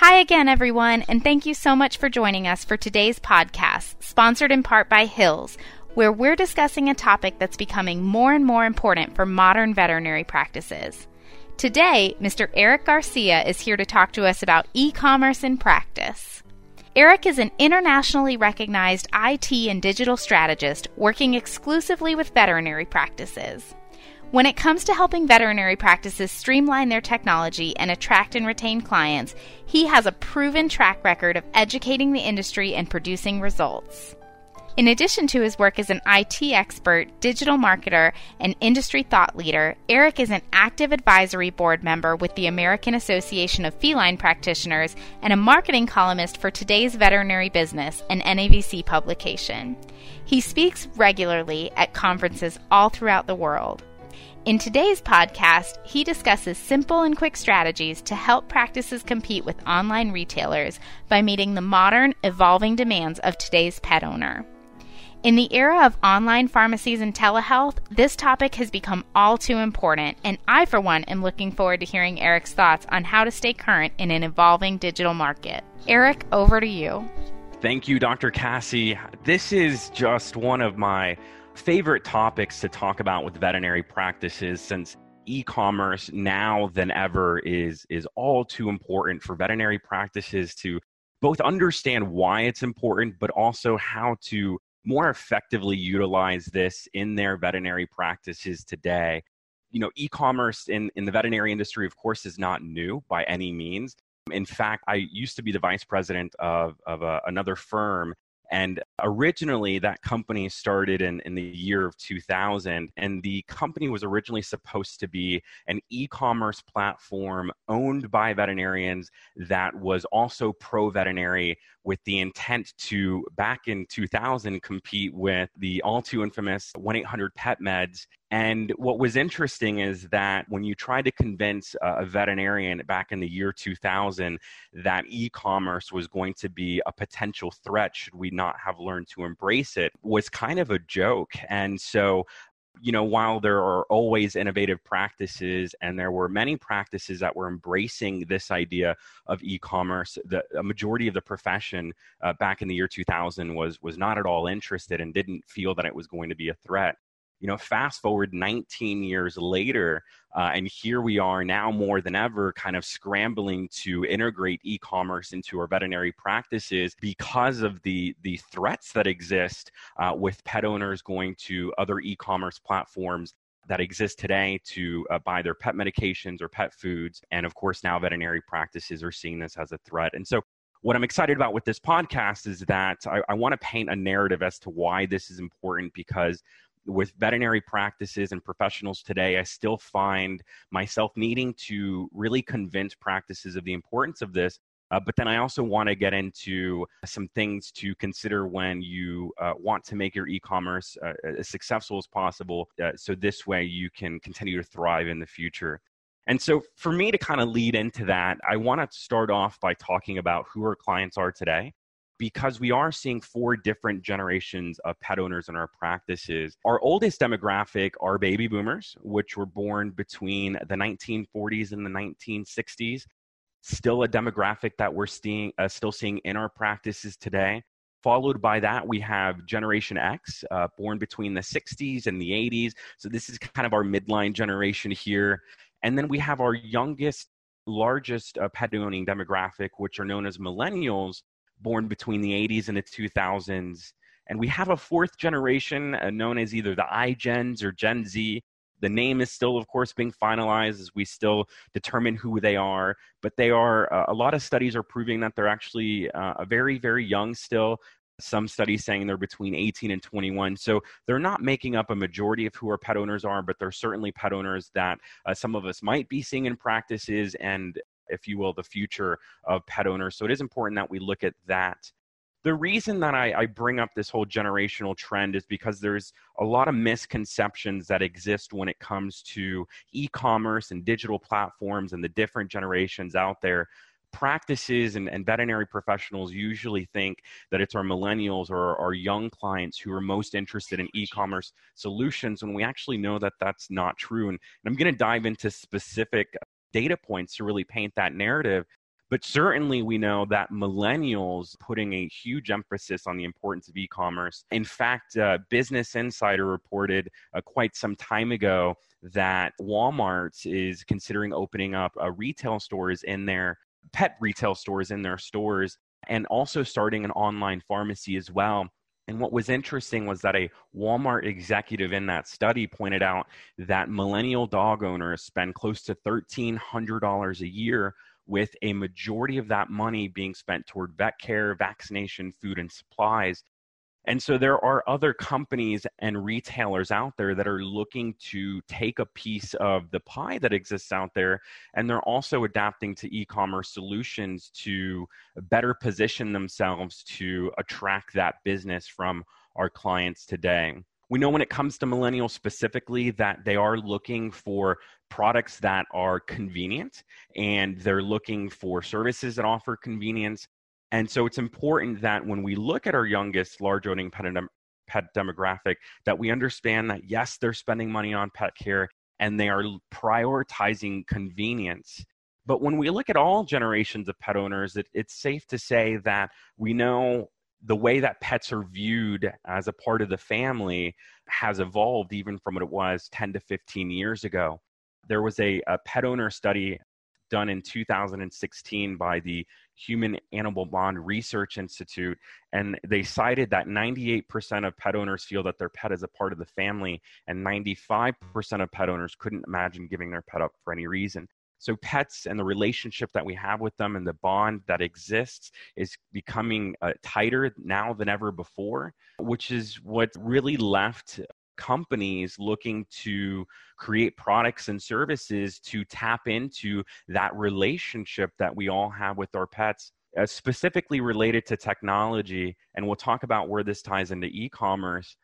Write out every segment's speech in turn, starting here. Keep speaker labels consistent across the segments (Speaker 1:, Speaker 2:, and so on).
Speaker 1: Hi again, everyone, and thank you so much for joining us for today's podcast, sponsored in part by Hill's, where we're discussing a topic that's becoming more and more important for modern veterinary practices. Today, Mr. Eric Garcia is here to talk to us about e commerce in practice. Eric is an internationally recognized IT and digital strategist working exclusively with veterinary practices. When it comes to helping veterinary practices streamline their technology and attract and retain clients, he has a proven track record of educating the industry and producing results. In addition to his work as an IT expert, digital marketer, and industry thought leader, Eric is an active advisory board member with the American Association of Feline Practitioners and a marketing columnist for Today's Veterinary Business, an NAVC publication. He speaks regularly at conferences all throughout the world. In today's podcast, he discusses simple and quick strategies to help practices compete with online retailers by meeting the modern, evolving demands of today's pet owner. In the era of online pharmacies and telehealth, this topic has become all too important, and I, for one, am looking forward to hearing Eric's thoughts on how to stay current in an evolving digital market. Eric, over to you.
Speaker 2: Thank you, Dr. Cassie. This is just one of my favorite topics to talk about with veterinary practices since e-commerce now than ever is is all too important for veterinary practices to both understand why it's important but also how to more effectively utilize this in their veterinary practices today. You know, e commerce in, in the veterinary industry, of course, is not new by any means. In fact, I used to be the vice president of, of a, another firm and originally, that company started in, in the year of 2000. And the company was originally supposed to be an e commerce platform owned by veterinarians that was also pro veterinary with the intent to, back in 2000, compete with the all too infamous 1 800 Pet Meds and what was interesting is that when you tried to convince a veterinarian back in the year 2000 that e commerce was going to be a potential threat, should we not have learned to embrace it, was kind of a joke. And so you know, while there are always innovative practices, and there were many practices that were embracing this idea of e-commerce, the majority of the profession uh, back in the year 2000 was was not at all interested and didn't feel that it was going to be a threat you know, fast forward 19 years later, uh, and here we are now more than ever, kind of scrambling to integrate e-commerce into our veterinary practices because of the the threats that exist uh, with pet owners going to other e-commerce platforms that exist today to uh, buy their pet medications or pet foods. And of course, now veterinary practices are seeing this as a threat. And so, what I'm excited about with this podcast is that I, I want to paint a narrative as to why this is important because with veterinary practices and professionals today, I still find myself needing to really convince practices of the importance of this. Uh, but then I also want to get into some things to consider when you uh, want to make your e commerce uh, as successful as possible. Uh, so this way you can continue to thrive in the future. And so, for me to kind of lead into that, I want to start off by talking about who our clients are today because we are seeing four different generations of pet owners in our practices. Our oldest demographic are baby boomers, which were born between the 1940s and the 1960s. Still a demographic that we're seeing, uh, still seeing in our practices today. Followed by that, we have Generation X, uh, born between the 60s and the 80s. So this is kind of our midline generation here. And then we have our youngest, largest uh, pet owning demographic, which are known as millennials, born between the 80s and the 2000s. And we have a fourth generation uh, known as either the iGens or Gen Z. The name is still, of course, being finalized as we still determine who they are. But they are, uh, a lot of studies are proving that they're actually uh, very, very young still. Some studies saying they're between 18 and 21. So they're not making up a majority of who our pet owners are, but they're certainly pet owners that uh, some of us might be seeing in practices and if you will, the future of pet owners. So it is important that we look at that. The reason that I, I, bring up this whole generational trend is because there's a lot of misconceptions that exist when it comes to e commerce and digital platforms and the different generations out there practices and, and, veterinary professionals usually think that it's our millennials or our young clients who are most interested in e-commerce solutions when we actually know that that's not true and, and i'm going to dive into specific data points to really paint that narrative. But certainly, we know that millennials putting a huge emphasis on the importance of e commerce. In fact, uh, Business Insider reported uh, quite some time ago that Walmart is considering opening up uh, retail stores in their pet retail stores in their stores and also starting an online pharmacy as well. And what was interesting was that a Walmart executive in that study pointed out that millennial dog owners spend close to $1,300 a year, with a majority of that money being spent toward vet care, vaccination, food, and supplies. And so there are other companies and retailers out there that are looking to take a piece of the pie that exists out there. And they're also adapting to e commerce solutions to better position themselves to attract that business from our clients today. We know when it comes to millennials specifically that they are looking for products that are convenient and they're looking for services that offer convenience and so it's important that when we look at our youngest large owning pet, pet demographic, that we understand that yes, they're spending money on pet care and they are prioritizing convenience. But when we look at all generations of pet owners, it, it's safe to say that we know the way that pets are viewed as a part of the family has evolved even from what it was 10 to 15 years ago. There was a, a pet owner study done in 2016 by the Human Animal Bond Research Institute, and they cited that 98% of pet owners feel that their pet is a part of the family, and 95% of pet owners couldn't imagine giving their pet up for any reason. So, pets and the relationship that we have with them and the bond that exists is becoming uh, tighter now than ever before, which is what really left companies looking to create products and services to tap into that relationship that we all have with our pets. Uh, specifically related to technology, and we'll talk about where this ties into e commerce.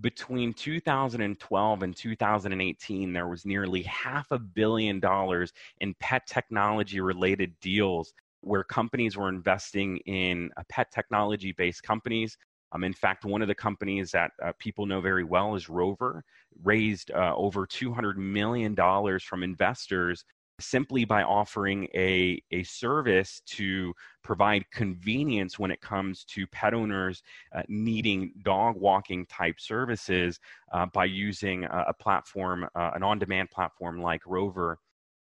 Speaker 2: Between 2012 and 2018, there was nearly half a billion dollars in pet technology related deals where companies were investing in uh, pet technology based companies um, in fact, one of the companies that uh, people know very well is Rover, raised uh, over $200 million from investors simply by offering a, a service to provide convenience when it comes to pet owners uh, needing dog walking type services uh, by using a, a platform, uh, an on demand platform like Rover.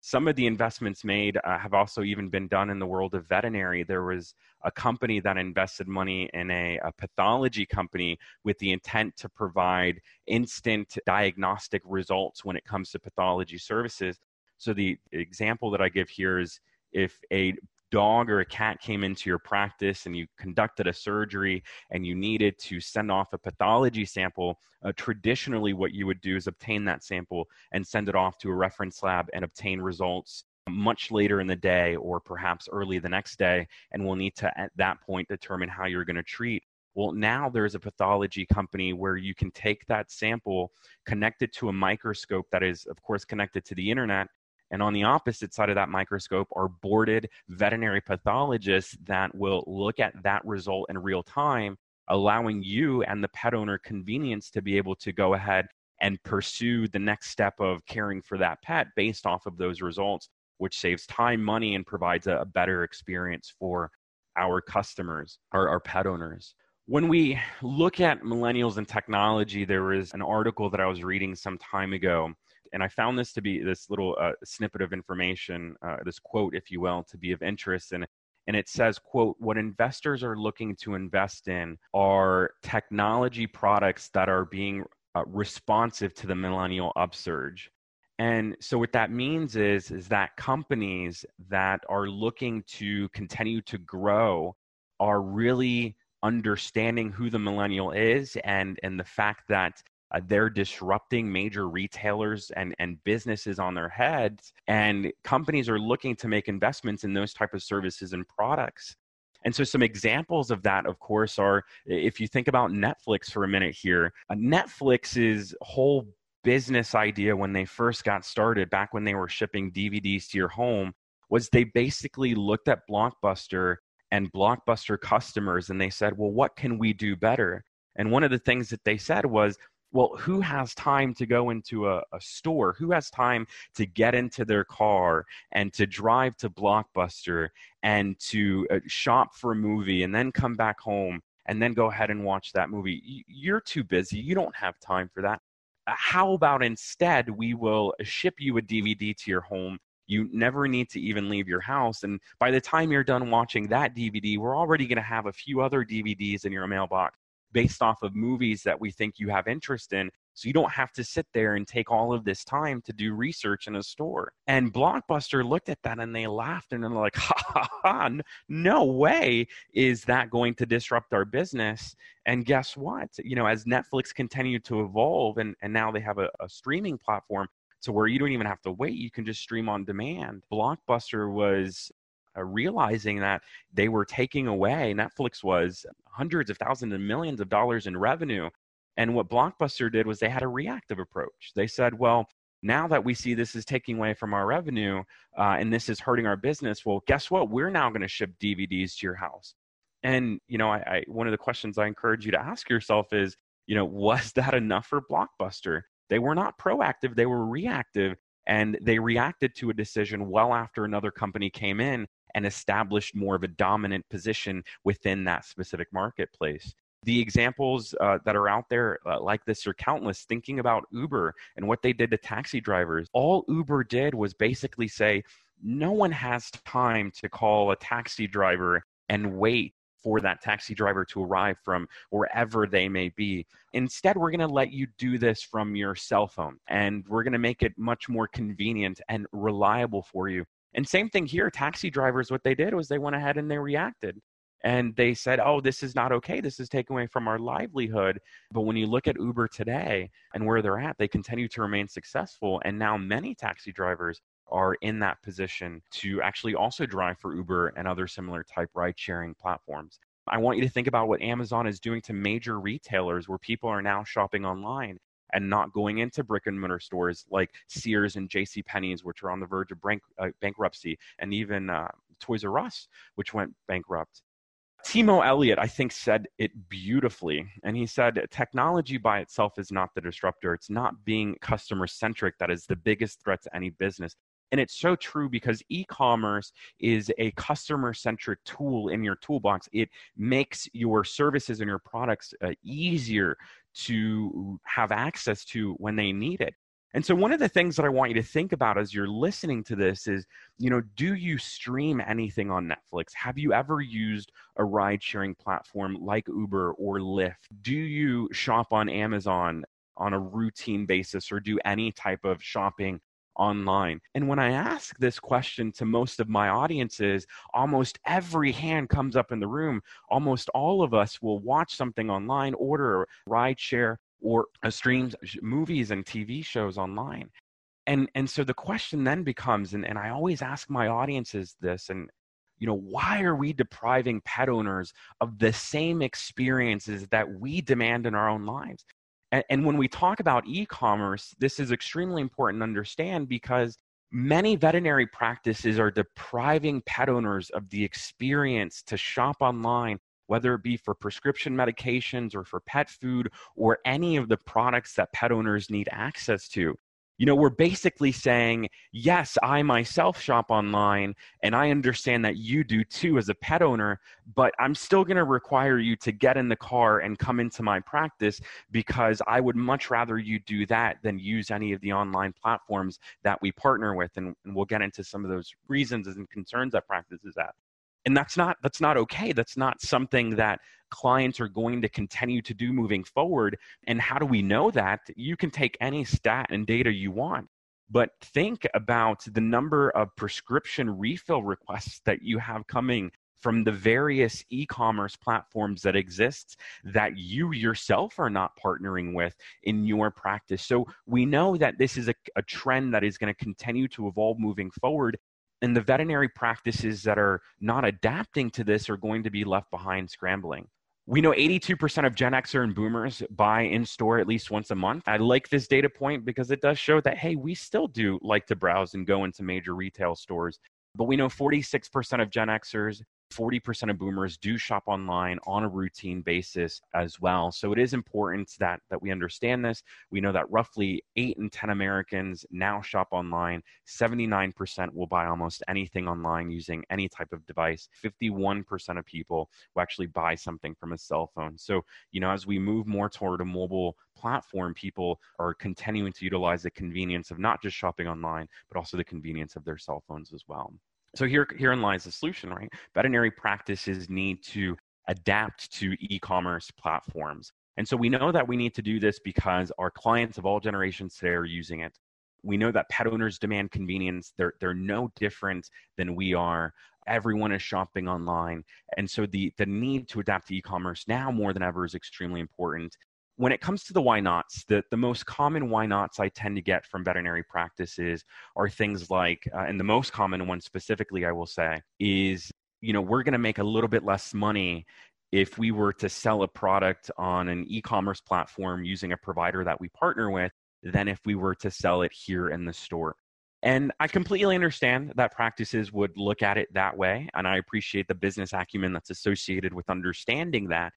Speaker 2: Some of the investments made uh, have also even been done in the world of veterinary. There was a company that invested money in a, a pathology company with the intent to provide instant diagnostic results when it comes to pathology services. So, the example that I give here is if a dog or a cat came into your practice and you conducted a surgery and you needed to send off a pathology sample, uh, traditionally what you would do is obtain that sample and send it off to a reference lab and obtain results much later in the day or perhaps early the next day. And we'll need to, at that point, determine how you're going to treat. Well, now there's a pathology company where you can take that sample, connect it to a microscope that is, of course, connected to the internet, and on the opposite side of that microscope are boarded veterinary pathologists that will look at that result in real time, allowing you and the pet owner convenience to be able to go ahead and pursue the next step of caring for that pet based off of those results, which saves time, money, and provides a, better experience for our customers or our pet owners. When we look at millennials and technology, there was an article that I was reading some time ago and I found this to be this little uh, snippet of information, uh, this quote, if you will, to be of interest. And and it says, "quote What investors are looking to invest in are technology products that are being uh, responsive to the millennial upsurge." And so what that means is is that companies that are looking to continue to grow are really understanding who the millennial is and and the fact that uh, they're disrupting major retailers and, and businesses on their heads and companies are looking to make investments in those type of services and products. And so some examples of that of course are if you think about netflix for a minute here uh, netflix's whole business idea when they first got started back when they were shipping dvds to your home was they basically looked at blockbuster and blockbuster customers and they said well what can we do better? And one of the things that they said was Well, who has time to go into a, a, store? Who has time to get into their car and to drive to Blockbuster and to uh, shop for a movie and then come back home and then go ahead and watch that movie? You're too busy. You don't have time for that. Uh, how about instead we will ship you a DVD to your home you never need to even leave your house. And by the time you're done watching that DVD, we're already going to have a few other DVDs in your mailbox based off of movies that we think you have interest in. So you don't have to sit there and take all of this time to do research in a store. And Blockbuster looked at that and they laughed and they're like, ha ha ha, no way is that going to disrupt our business. And guess what? You know, as Netflix continued to evolve and, and now they have a, a streaming platform, to where you don't even have to wait. You can just stream on demand. Blockbuster was uh, realizing that they were taking away, Netflix was hundreds of thousands and millions of dollars in revenue. And what Blockbuster did was they had a reactive approach. They said, well, now that we see this is taking away from our revenue uh, and this is hurting our business, well, guess what? We're now going to ship DVDs to your house. And you know, I, I, one of the questions I encourage you to ask yourself is, you know, was that enough for Blockbuster? They were not proactive, they were reactive. And they reacted to a decision well after another company came in and established more of a dominant position within that specific marketplace. The examples uh, that are out there uh, like this are countless. Thinking about Uber and what they did to taxi drivers, all Uber did was basically say, no one has time to call a taxi driver and wait for that taxi driver to arrive from wherever they may be. Instead, we're going to let you do this from your cell phone and we're going to make it much more convenient and reliable for you. And same thing here, taxi drivers, what they did was they went ahead and they reacted and they said, oh, this is not okay. This is taken away from our livelihood. But when you look at Uber today and where they're at, they continue to remain successful. And now many taxi drivers are in that position to actually also drive for Uber and other similar type ride sharing platforms. I want you to think about what Amazon is doing to major retailers where people are now shopping online and not going into brick and mortar stores like Sears and J.C. Penney's, which are on the verge of bank, uh, bankruptcy, and even uh, Toys R Us, which went bankrupt. Timo Elliott, I think, said it beautifully. And he said, Technology by itself is not the disruptor. It's not being customer centric that is the biggest threat to any business. And it's so true because e commerce is a customer centric tool in your toolbox. It makes your services and your products uh, easier to have access to when they need it. And so, one of the things that I want you to think about as you're listening to this is, you know, do you stream anything on Netflix? Have you ever used a ride sharing platform like Uber or Lyft? Do you shop on Amazon on a routine basis or do any type of shopping online. And when I ask this question to most of my audiences, almost every hand comes up in the room. Almost all of us will watch something online, order a ride share, or stream movies and TV shows online. And, and so the question then becomes, and, and I always ask my audiences this, and you know, why are we depriving pet owners of the same experiences that we demand in our own lives? And, and when we talk about e commerce, this is extremely important to understand because many veterinary practices are depriving pet owners of the experience to shop online whether it be for prescription medications or for pet food or any of the products that pet owners need access to. You know, we're basically saying, yes, I myself shop online and I understand that you do too as a pet owner, but I'm still going to require you to get in the car and come into my practice because I would much rather you do that than use any of the online platforms that we partner with. And, and we'll get into some of those reasons and concerns that practices have and that's not that's not okay. That's not something that clients are going to continue to do moving forward. And how do we know that? You can take any stat and data you want but think about the number of prescription refill requests that you have coming from the various e-commerce platforms that exist that you yourself are not partnering with in your practice. So we know that this is a, a trend that is going to continue to evolve moving forward and the veterinary practices that are not adapting to this are going to be left behind scrambling. We know 82% of Gen Xer and boomers buy in store at least once a month. I like this data point because it does show that, hey, we still do like to browse and go into major retail stores. But we know 46% of Gen Xers 40% of boomers do shop online on a routine basis as well. So it is important that, that we understand this. We know that roughly 8 in 10 Americans now shop online. 79% will buy almost anything online using any type of device. 51% of people will actually buy something from a cell phone. So, you know, as we move more toward a mobile platform, people are continuing to utilize the convenience of not just shopping online, but also the convenience of their cell phones as well. So here, herein lies the solution, right? Veterinary practices need to adapt to e-commerce platforms. And so we know that we need to do this because our clients of all generations today are using it. We know that pet owners demand convenience. They're, they're no different than we are. Everyone is shopping online. And so the, the need to adapt to e-commerce now more than ever is extremely important when it comes to the why nots, the, the most common why nots I tend to get from veterinary practices are things like, uh, and the most common one specifically, I will say, is, you know, we're going to make a little bit less money if we were to sell a product on an e commerce platform using a provider that we partner with than if we were to sell it here in the store. And I completely understand that practices would look at it that way. And I appreciate the business acumen that's associated with understanding that.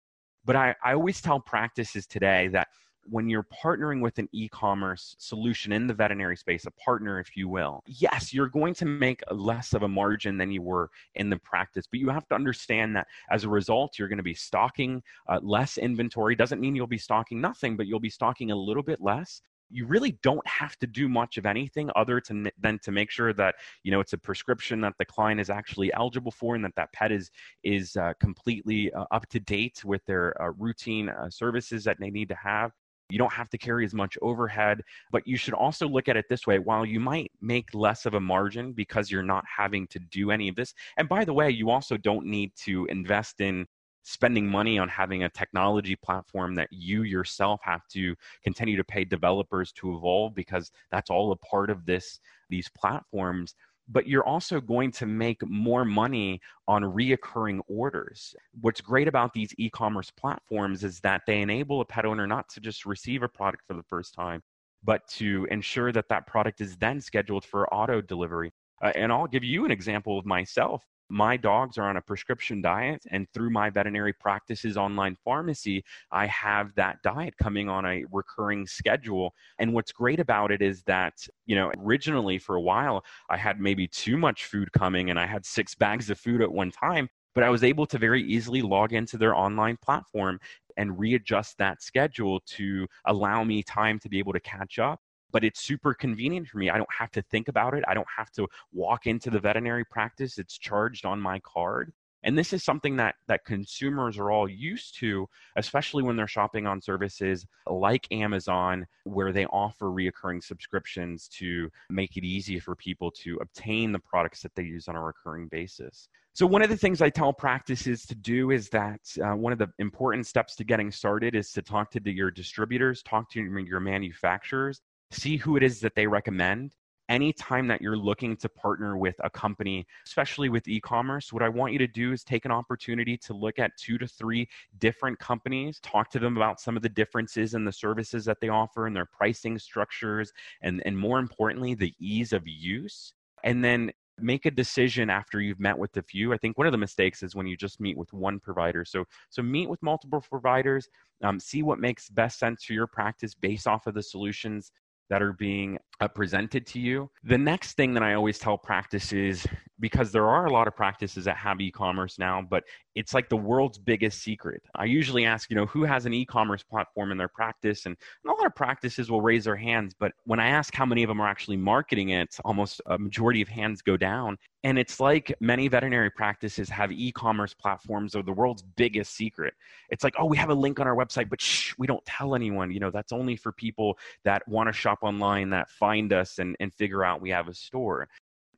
Speaker 2: But I, I always tell practices today that when you're partnering with an e-commerce solution in the veterinary space a partner if you will yes you're going to make less of a margin than you were in the practice. But you have to understand that as a result you're going to be stocking uh, less inventory. Doesn't mean you'll be stocking nothing but you'll be stocking a little bit less you really don't have to do much of anything other to, than to make sure that you know it's a prescription that the client is actually eligible for and that that pet is is uh, completely uh, up to date with their uh, routine uh, services that they need to have. You don't have to carry as much overhead but you should also look at it this way while you might make less of a margin because you're not having to do any of this and by the way you also don't need to invest in spending money on having a technology platform that you yourself have to continue to pay developers to evolve because that's all a part of this these platforms but you're also going to make more money on reoccurring orders. What's great about these e commerce platforms is that they enable a pet owner not to just receive a product for the first time, but to ensure that that product is then scheduled for auto delivery. Uh, and I'll give you an example of myself my dogs are on a prescription diet and through my veterinary practices online pharmacy i have that diet coming on a recurring schedule. And what's great about it is that you know originally for a while i had maybe too much food coming and i had six bags of food at one time but i was able to very easily log into their online platform and readjust that schedule to allow me time to be able to catch up but it's super convenient for me. I don't have to think about it. I don't have to walk into the veterinary practice. It's charged on my card. And this is something that, that consumers are all used to, especially when they're shopping on services like Amazon, where they offer reoccurring subscriptions to make it easy for people to obtain the products that they use on a recurring basis. So, one of the things I tell practices to do is that uh, one of the important steps to getting started is to talk to the, your distributors, talk to your manufacturers, see who it is that they recommend anytime that you're looking to partner with a company, especially with e commerce, what I want you to do is take an opportunity to look at two to three different companies, talk to them about some of the differences in the services that they offer and their pricing structures, and, and more importantly, the ease of use. And then make a decision after you've met with a few i think one of the mistakes is when you just meet with one provider so so meet with multiple providers um, see what makes best sense for your practice based off of the solutions that are being uh, presented to you. The next thing that I always tell practices, because there are a lot of practices that have e commerce now, but it's like the world's biggest secret. I usually ask, you know, who has an e commerce platform in their practice? And, and, a lot of practices will raise their hands, but when I ask how many of them are actually marketing it, almost a majority of hands go down. And it's like many veterinary practices have e commerce platforms are the world's biggest secret. It's like, oh, we have a link on our website, but shh, we don't tell anyone. You know, that's only for people that want to shop online, that find us and, and figure out we have a store.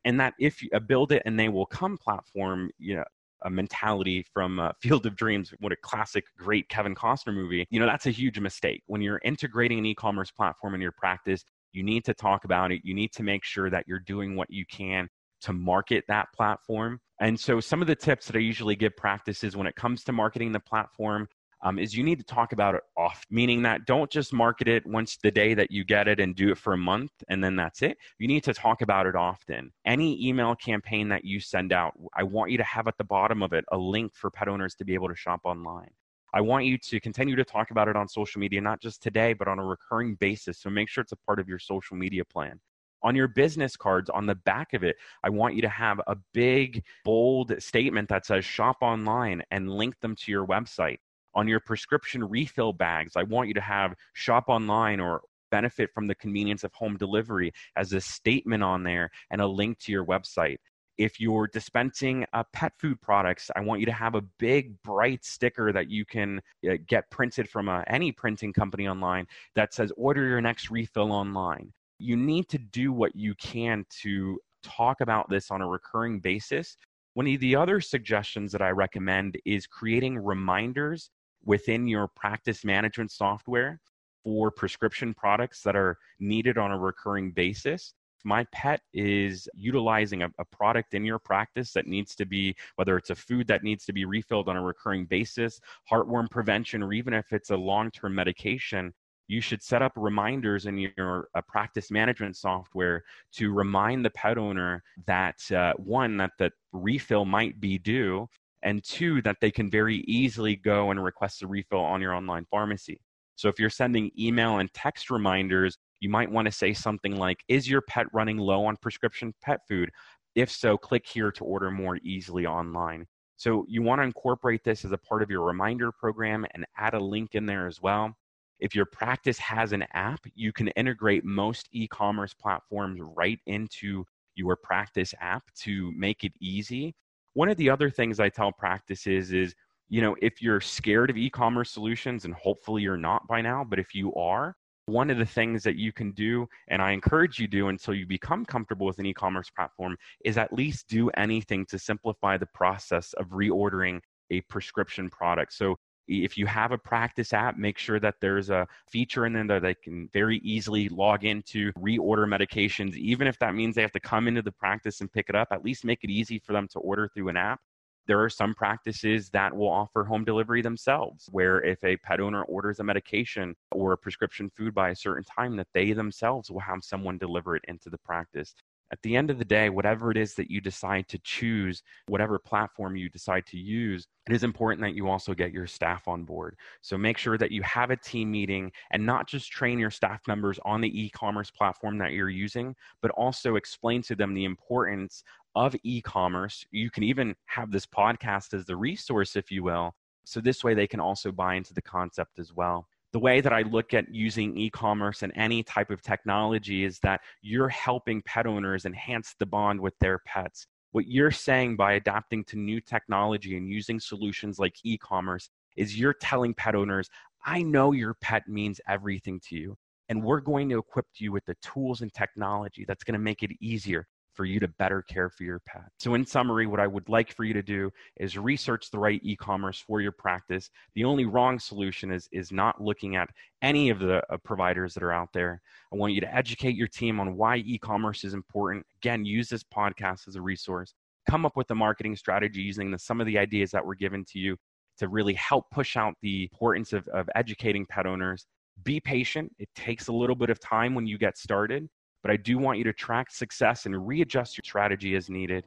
Speaker 2: And that if you build it and they will come platform, you know, a mentality from uh, Field of Dreams, what a classic, great Kevin Costner movie. You know, that's a huge mistake. When you're integrating an e commerce platform in your practice, you need to talk about it. You need to make sure that you're doing what you can to market that platform. And so, some of the tips that I usually give practices when it comes to marketing the platform um, is you need to talk about it off, meaning that don't just market it once the day that you get it and do it for a month and then that's it. You need to talk about it often. Any email campaign that you send out, I want you to have at the bottom of it a link for pet owners to be able to shop online. I want you to continue to talk about it on social media, not just today, but on a recurring basis. So make sure it's a part of your social media plan on your business cards on the back of it i want you to have a big bold statement that says shop online and link them to your website on your prescription refill bags, I want you to have shop online or benefit from the convenience of home delivery as a statement on there and a link to your website. If you're dispensing uh, pet food products, I want you to have a big, bright sticker that you can uh, get printed from uh, any printing company online that says, order your next refill online. You need to do what you can to talk about this on a recurring basis. One of the other suggestions that I recommend is creating reminders within your practice management software for prescription products that are needed on a recurring basis. If my pet is utilizing a, a, product in your practice that needs to be, whether it's a food that needs to be refilled on a recurring basis, heartworm prevention, or even if it's a long term medication, you should set up reminders in your uh, practice management software to remind the pet owner that uh, one, that the refill might be due, and two, that they can very easily go and request a refill on your online pharmacy. So if you're sending email and text reminders, you might want to say something like, Is your pet running low on prescription pet food? If so, click here to order more easily online. So you want to incorporate this as a part of your reminder program and add a link in there as well. If your practice has an app, you can integrate most e commerce platforms right into your practice app to make it easy one of the other things I tell practices is, you know, if you're scared of e commerce solutions, and hopefully you're not by now, but if you are, one of the things that you can do, and I encourage you to do until you become comfortable with an e commerce platform, is at least do anything to simplify the process of reordering a prescription product. So if you have a practice app, make sure that there's a feature in there that they can very easily log into, reorder medications, even if that means they have to come into the practice and pick it up, at least make it easy for them to order through an app. There are some practices that will offer home delivery themselves, where if a pet owner orders a medication or a prescription food by a certain time, that they themselves will have someone deliver it into the practice at the end of the day, whatever it is that you decide to choose, whatever platform you decide to use, it is important that you also get your staff on board. So make sure that you have a team meeting and not just train your staff members on the e commerce platform that you're using, but also explain to them the importance of e commerce. You can even have this podcast as the resource, if you will. So this way they can also buy into the concept as well the way that I look at using e commerce and any type of technology is that you're helping pet owners enhance the bond with their pets. What you're saying by adapting to new technology and using solutions like e commerce is you're telling pet owners, I know your pet means everything to you. And we're going to equip you with the tools and technology that's going to make it easier for you to better care for your pet. So, in summary, what I would like for you to do is research the right e commerce for your practice. The only wrong solution is, is not looking at any of the uh, providers that are out there. I want you to educate your team on why e commerce is important. Again, use this podcast as a resource. Come up with a marketing strategy using the, some of the ideas that were given to you to really help push out the importance of, of educating pet owners. Be patient. It takes a little bit of time when you get started but I do want you to track success and readjust your strategy as needed.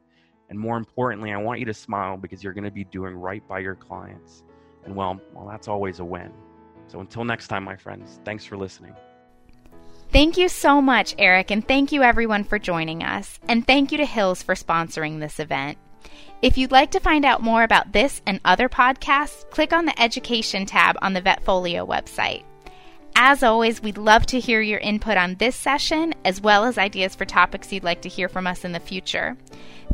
Speaker 2: And more importantly, I want you to smile because you're going to be doing right by your clients. And well, well, that's always a win. So until next time, my friends, thanks for listening.
Speaker 1: Thank you so much, Eric, and thank you everyone for joining us. And thank you to Hill's for sponsoring this event. If you'd like to find out more about this and other podcasts, click on the Education tab on the Vetfolio website. As always, we'd love to hear your input on this session, as well as ideas for topics you'd like to hear from us in the future.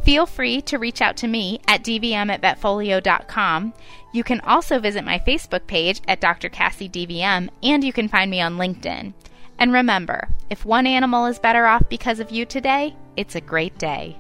Speaker 1: Feel free to reach out to me at dvm at vetfolio.com. You can also visit my Facebook page at Dr. Cassie DVM, and you can find me on LinkedIn. And remember, if one animal is better off because of you today, it's a great day.